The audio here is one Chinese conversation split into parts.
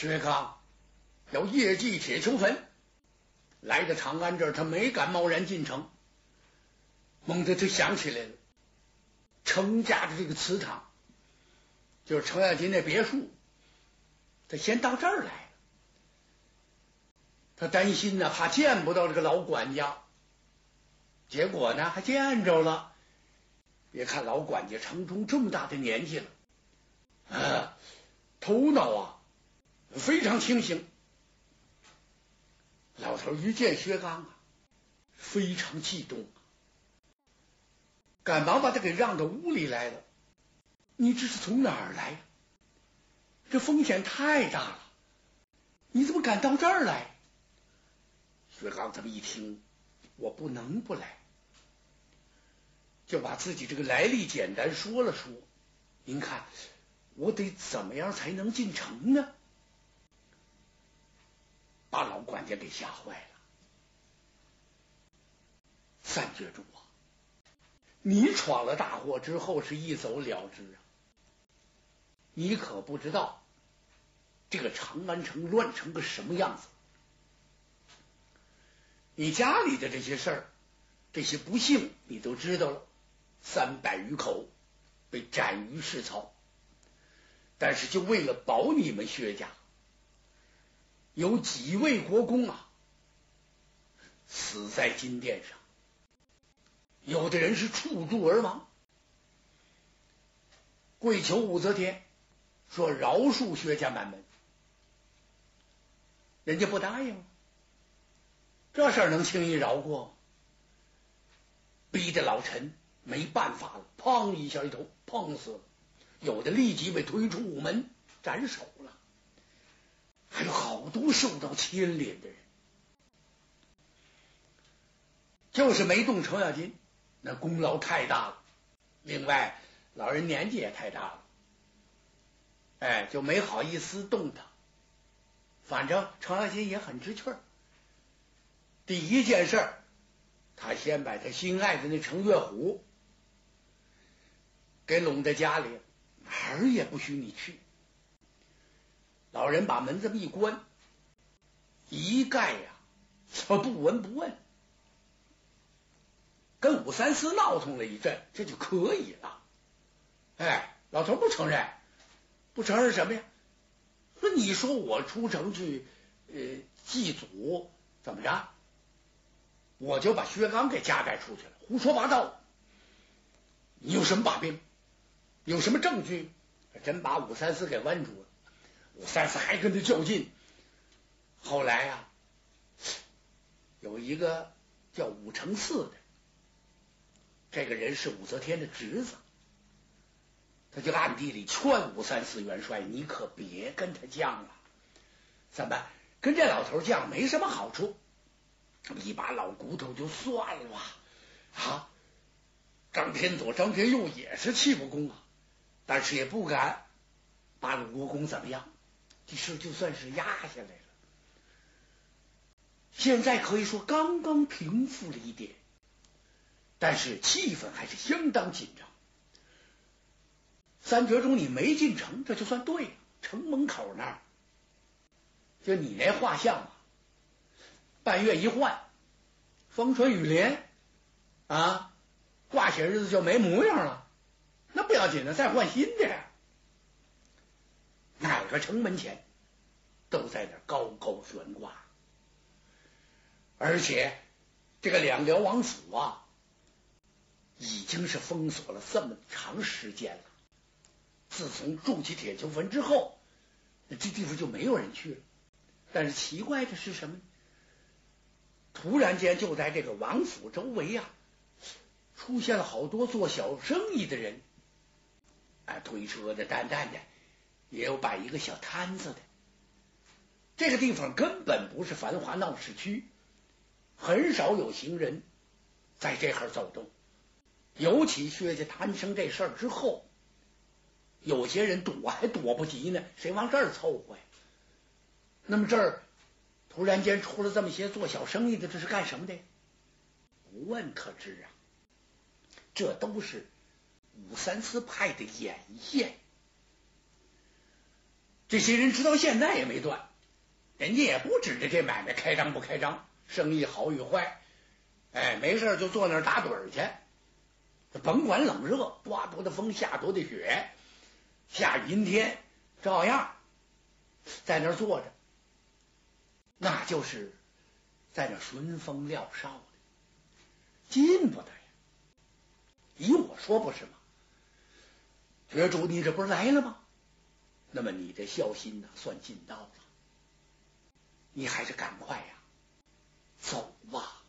薛刚要夜祭铁球坟，来到长安这儿，他没敢贸然进城。猛地，他想起来了，程家的这个祠堂，就是程咬金那别墅，他先到这儿来了。他担心呢，怕见不到这个老管家。结果呢，还见着了。别看老管家程冲这么大的年纪了，啊，头脑啊非常清醒。老头一见薛刚啊，非常激动，赶忙把他给让到屋里来了。你这是从哪儿来？这风险太大了，你怎么敢到这儿来？薛刚这么一听，我不能不来。就把自己这个来历简单说了说。您看，我得怎么样才能进城呢？把老管家给吓坏了。三绝主啊，你闯了大祸之后是一走了之啊！你可不知道这个长安城乱成个什么样子。你家里的这些事儿，这些不幸，你都知道了。三百余口被斩于市曹，但是就为了保你们薛家，有几位国公啊死在金殿上，有的人是触柱而亡。跪求武则天说饶恕薛家满门，人家不答应，这事儿能轻易饶过？逼得老臣。没办法了，砰一下一头碰死了，有的立即被推出午门斩首，还有好多受到牵连的人，就是没动程咬金，那功劳太大了。另外，老人年纪也太大了，哎，就没好意思动他。反正程咬金也很知趣儿，第一件事，他先把他心爱的那程月虎。给拢在家里，哪儿也不许你去。老人把门这么一关，一概呀，不闻不问。跟武三思闹腾了一阵，这就可以了。哎，老头不承认，不承认什么呀？说你说我出城去呃祭祖，怎么着？我就把薛刚给夹带出去了，胡说八道！你有什么把柄？有什么证据？真把武三思给问住了。武三思还跟他较劲。后来呀，有一个叫武承嗣的，这个人是武则天的侄子，他就暗地里劝武三思元帅：“你可别跟他犟了，怎么跟这老头犟没什么好处？一把老骨头就算了吧啊！张天佐、张天佑也是气不公啊。”但是也不敢把鲁国公怎么样，这事就算是压下来了。现在可以说刚刚平复了一点，但是气氛还是相当紧张。三绝中你没进城，这就算对了。城门口那儿，就你那画像啊，半月一换，风吹雨淋啊，挂些日子就没模样了。那不要紧的，再换新的。哪个城门前都在那高高悬挂，而且这个两辽王府啊，已经是封锁了这么长时间了。自从筑起铁球坟之后，这地方就没有人去了。但是奇怪的是什么？突然间，就在这个王府周围啊，出现了好多做小生意的人。啊推车的、担担的，也有摆一个小摊子的。这个地方根本不是繁华闹市区，很少有行人在这儿走动。尤其薛家摊生这事儿之后，有些人躲还躲不及呢，谁往这儿凑合呀？那么这儿突然间出了这么些做小生意的，这是干什么的？不问可知啊，这都是。武三思派的眼线，这些人直到现在也没断，人家也不指着这买卖开张不开张，生意好与坏，哎，没事就坐那儿打盹去，甭管冷热，刮多的风，下多的雪，下阴天，照样在那儿坐着，那就是在那顺风料哨的，进不得呀！依我说不是吗？觉主，你这不是来了吗？那么你的孝心呢，算尽到了。你还是赶快呀，走吧，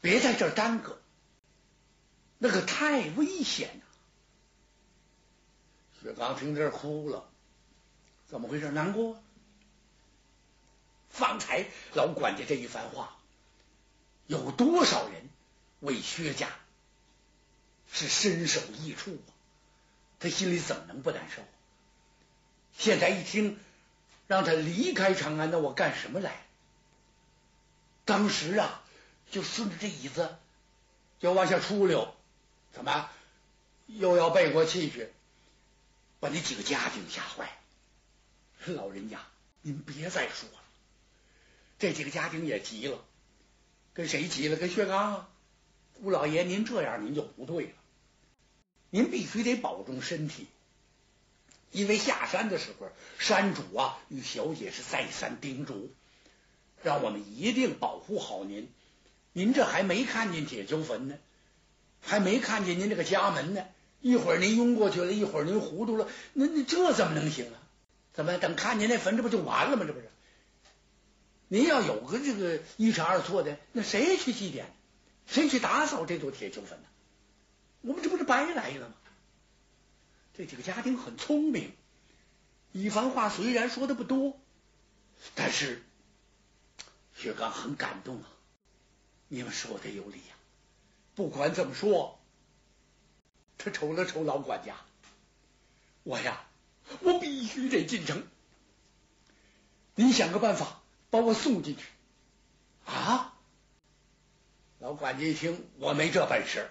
别在这儿耽搁，那可太危险了。薛刚听这哭了，怎么回事？难过？方才老管家这一番话，有多少人为薛家是身首异处啊？他心里怎么能不难受？现在一听让他离开长安，那我干什么来？当时啊，就顺着这椅子就往下出溜，怎么又要背过气去，把那几个家丁吓坏了。老人家，您别再说了。这几个家丁也急了，跟谁急了？跟薛刚啊！吴老爷，您这样您就不对了。您必须得保重身体，因为下山的时候，山主啊与小姐是再三叮嘱，让我们一定保护好您。您这还没看见铁锹坟呢，还没看见您这个家门呢。一会儿您晕过去了，一会儿您糊涂了，那那这怎么能行啊？怎么等看见那坟，这不就完了吗？这不是？您要有个这个一差二错的，那谁去祭奠？谁去打扫这座铁锹坟呢？我们这不是白来了吗？这几个家丁很聪明，一番话虽然说的不多，但是薛刚很感动啊。你们说的有理呀。不管怎么说，他瞅了瞅老管家，我呀，我必须得进城。你想个办法把我送进去啊？老管家一听，我没这本事。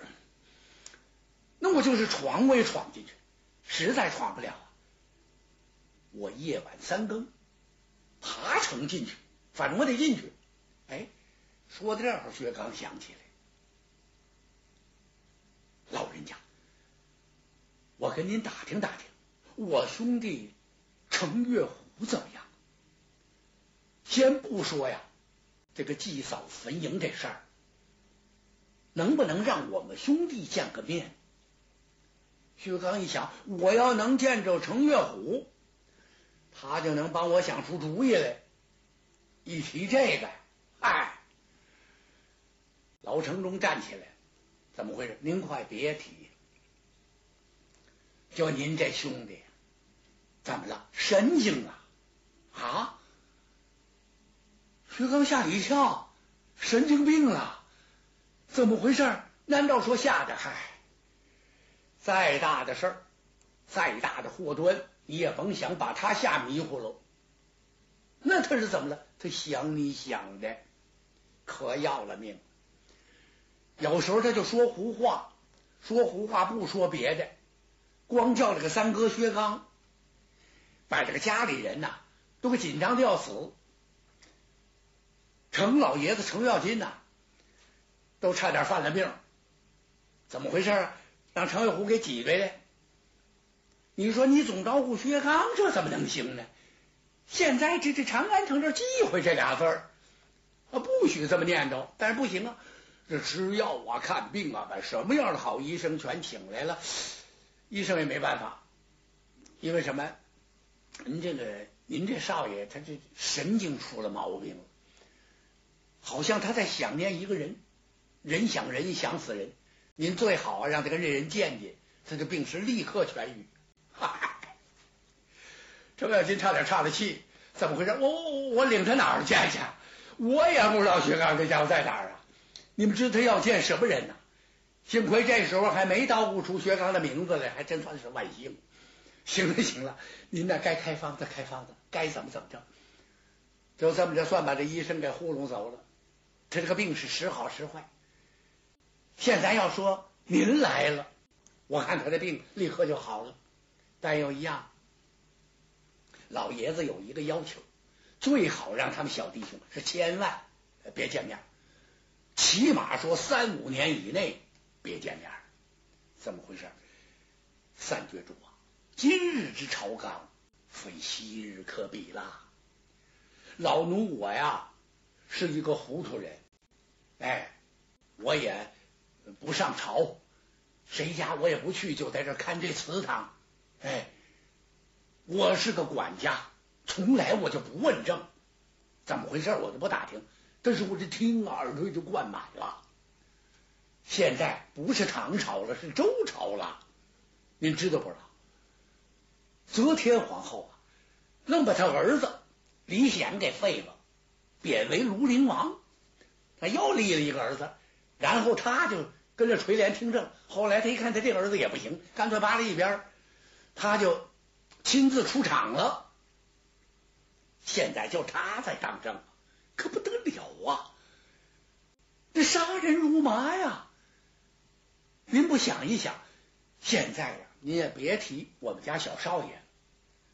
那我就是闯，我也闯进去，实在闯不了啊，我夜晚三更爬城进去，反正我得进去。哎，说到这儿，薛刚想起来，老人家，我跟您打听打听，我兄弟程月虎怎么样？先不说呀，这个祭扫坟茔这事儿，能不能让我们兄弟见个面？薛刚一想，我要能见着程月虎，他就能帮我想出主意来。一提这个，哎，老城中站起来，怎么回事？您快别提，就您这兄弟怎么了？神经啊！啊！薛刚吓了一跳，神经病了？怎么回事？难道说吓的？嗨！再大的事儿，再大的祸端，你也甭想把他吓迷糊喽。那他是怎么了？他想你想的可要了命。有时候他就说胡话，说胡话不说别的，光叫这个三哥薛刚，把这个家里人呐都给紧张的要死。程老爷子程咬金呐，都差点犯了病。怎么回事啊？让程月虎给挤兑了，你说你总招呼薛刚，这怎么能行呢？现在这这长安城这忌讳这俩字儿，啊，不许这么念叨。但是不行啊，这吃药啊、看病啊，把什么样的好医生全请来了，医生也没办法，因为什么？您这个，您这少爷他这神经出了毛病，好像他在想念一个人，人想人，想死人。您最好啊，让他跟这人见见，他这病是立刻痊愈。哈哈，程咬金差点岔了气，怎么回事？我我我领他哪儿见去？我也不知道薛刚这家伙在哪儿啊！你们知道他要见什么人呢？幸亏这时候还没捣鼓出薛刚的名字来，还真算是万幸。行了行了，您那该开方子开方子，该怎么怎么着，就这么着算把这医生给糊弄走了。他这个病是时好时坏。现在要说您来了，我看他的病立刻就好了。但有一样，老爷子有一个要求，最好让他们小弟兄是千万别见面，起码说三五年以内别见面。怎么回事？三绝主啊，今日之朝纲，非昔日可比了。老奴我呀，是一个糊涂人，哎，我也不上朝，谁家我也不去，就在这看这祠堂，哎。我是个管家，从来我就不问政，怎么回事我就不打听。但是我这听耳朵就灌满了。现在不是唐朝了，是周朝了，您知道不知道？则天皇后啊，愣把他儿子李显给废了，贬为庐陵王。他又立了一个儿子，然后他就跟着垂帘听政。后来他一看他这儿子也不行，干脆扒了一边，他就。亲自出场了，现在就他在当政，可不得了啊！这杀人如麻呀！您不想一想，现在呀，您也别提我们家小少爷，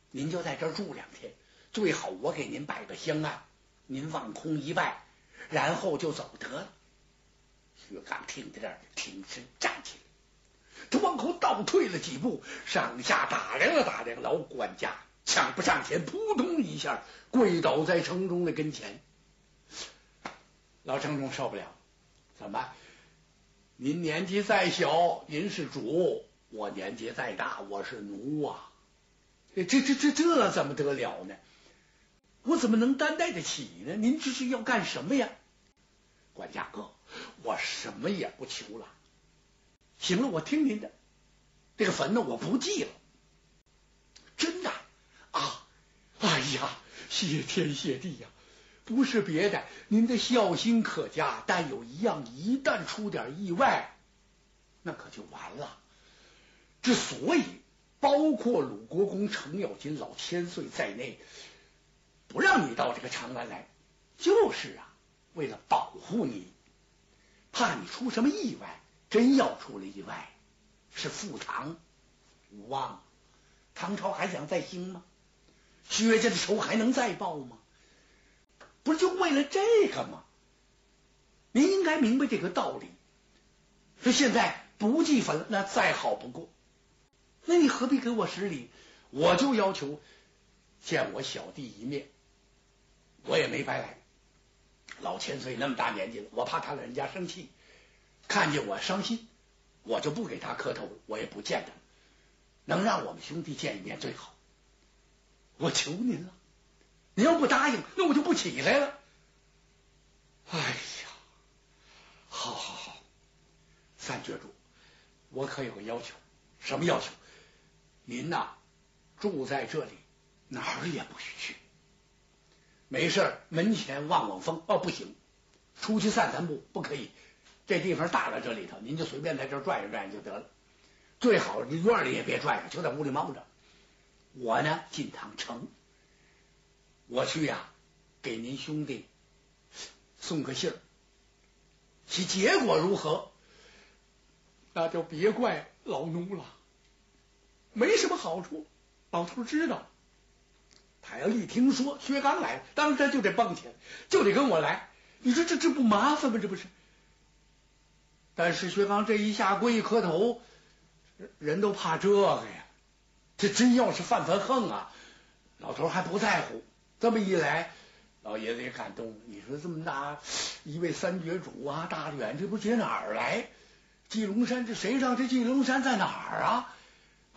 您就在这儿住两天，最好我给您摆个香案，您望空一拜，然后就走得了。薛刚听在这儿，挺身站起来。他往后倒退了几步，上下打量了打量老管家，抢不上前，扑通一下跪倒在城中的跟前。老城中受不了，怎么？您年纪再小，您是主；我年纪再大，我是奴啊！这这这这怎么得了呢？我怎么能担待得起呢？您这是要干什么呀？管家哥，我什么也不求了。行了，我听您的。这个坟呢，我不祭了。真的啊！哎呀，谢天谢地呀！不是别的，您的孝心可嘉。但有一样，一旦出点意外，那可就完了。之所以包括鲁国公程咬金、老千岁在内，不让你到这个长安来，就是啊，为了保护你，怕你出什么意外。真要出了意外，是复唐无望，唐朝还想再兴吗？薛家的仇还能再报吗？不是就为了这个吗？您应该明白这个道理。说现在不祭坟，那再好不过。那你何必给我施礼？我就要求见我小弟一面，我也没白来。老千岁那么大年纪了，我怕他老人家生气。看见我伤心，我就不给他磕头，我也不见他。能让我们兄弟见一面最好。我求您了，您要不答应，那我就不起来了。哎呀，好好好，三绝主，我可有个要求，什么要求？您呐，住在这里，哪儿也不许去。没事门前望望风，哦，不行，出去散散步，不可以。这地方大了，这里头您就随便在这转悠转悠就得了。最好你院里也别转悠，就在屋里猫着。我呢进趟城，我去呀，给您兄弟送个信儿。其结果如何，那就别怪老奴了。没什么好处，老头知道。他要一听说薛刚来了，当时就得蹦起来，就得跟我来。你说这这不麻烦吗？这不是？但是薛刚这一下跪一磕头，人都怕这个呀。这真要是犯犯横啊，老头还不在乎。这么一来，老爷子也感动。你说这么大一位三绝主啊，大远这不接哪儿来？祭龙山这谁让这祭龙山在哪儿啊？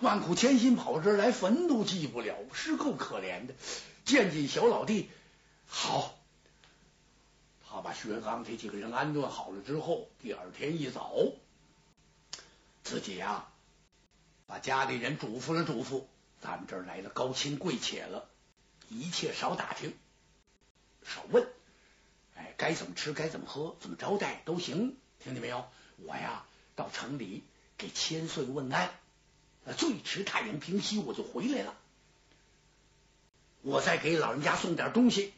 万苦千辛跑这儿来，坟都祭不了，是够可怜的。见见小老弟，好。他把薛刚这几个人安顿好了之后，第二天一早，自己呀把家里人嘱咐了嘱咐，咱们这儿来了高亲贵妾了，一切少打听，少问，哎，该怎么吃，该怎么喝，怎么招待都行，听见没有？我呀到城里给千岁问安，最迟太阳平西我就回来了，我再给老人家送点东西。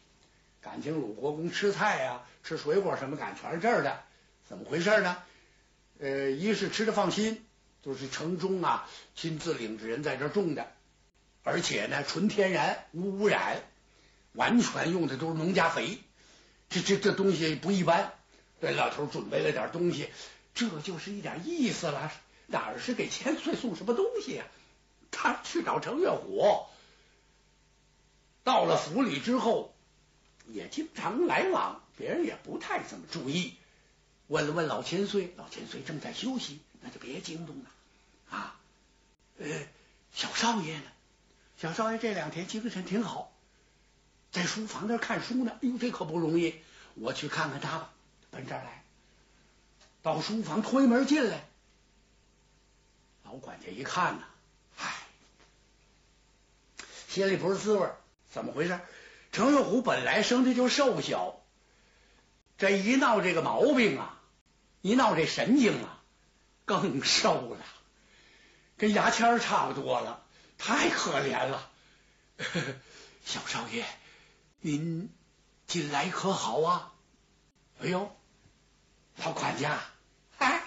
感情鲁国公吃菜呀，吃水果什么感全是这儿的，怎么回事呢？呃，一是吃的放心，就是城中啊亲自领着人在这种的；而且呢，纯天然，无污染，完全用的都是农家肥。这这这东西不一般。给老头准备了点东西，这就是一点意思了。哪儿是给千岁送什么东西呀？他去找程月虎，到了府里之后，也经常来往，别人也不太怎么注意。问了问老千岁，老千岁正在休息，那就别惊动了啊。呃，小少爷呢？小少爷这两天精神挺好，在书房那看书呢。哎呦，这可不容易，我去看看他吧。奔这儿来，到书房推门进来，老管家一看呢，唉，心里不是滋味怎么回事？程月虎本来生的就瘦小，这一闹这个毛病啊，一闹这神经啊，更瘦了，跟牙签差不多了，太可怜了。小少爷，您近来可好啊？哎呦！老管家，哎，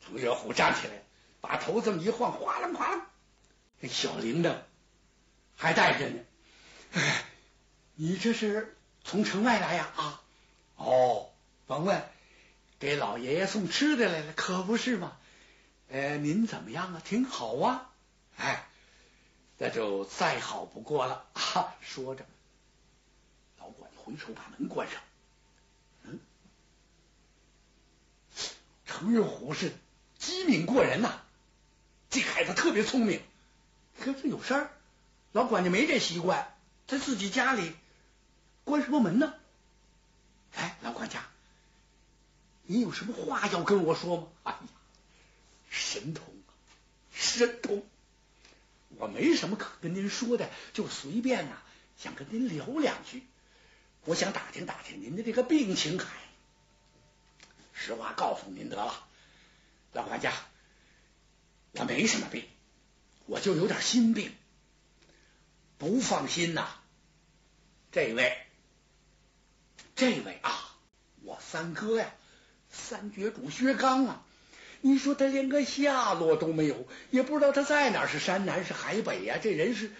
程月虎站起来，把头这么一晃，哗啦哗啦，那小铃铛还带着呢。哎，你这是从城外来呀？啊，哦，甭问，给老爷爷送吃的来了，可不是吗？呃，您怎么样啊？挺好啊。哎，那就再好不过了。啊，说着，老管回手把门关上。嗯程月虎是机敏过人呐，这孩子特别聪明。可是有事儿，老管家没这习惯，在自己家里关什么门呢？哎，老管家，你有什么话要跟我说吗？哎呀，神通，神通！我没什么可跟您说的，就随便呐，想跟您聊两句。我想打听打听您的这个病情，还。实话告诉您得了，老管家，我没什么病，我就有点心病，不放心呐。这位，这位啊，我三哥呀，三绝主薛刚啊，你说他连个下落都没有，也不知道他在哪，是山南是海北呀？这人是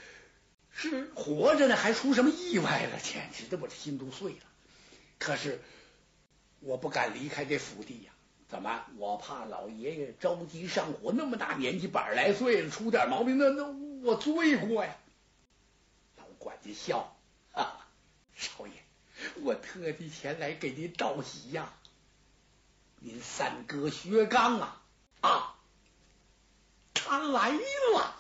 是活着呢，还出什么意外了？简直的，我这心都碎了。可是。我不敢离开这府邸呀，怎么？我怕老爷爷着急上火，那么大年纪，百来岁了，出点毛病，那那我罪过呀。老管家笑，哈，少爷，我特地前来给您道喜呀。您三哥薛刚啊啊，他来了。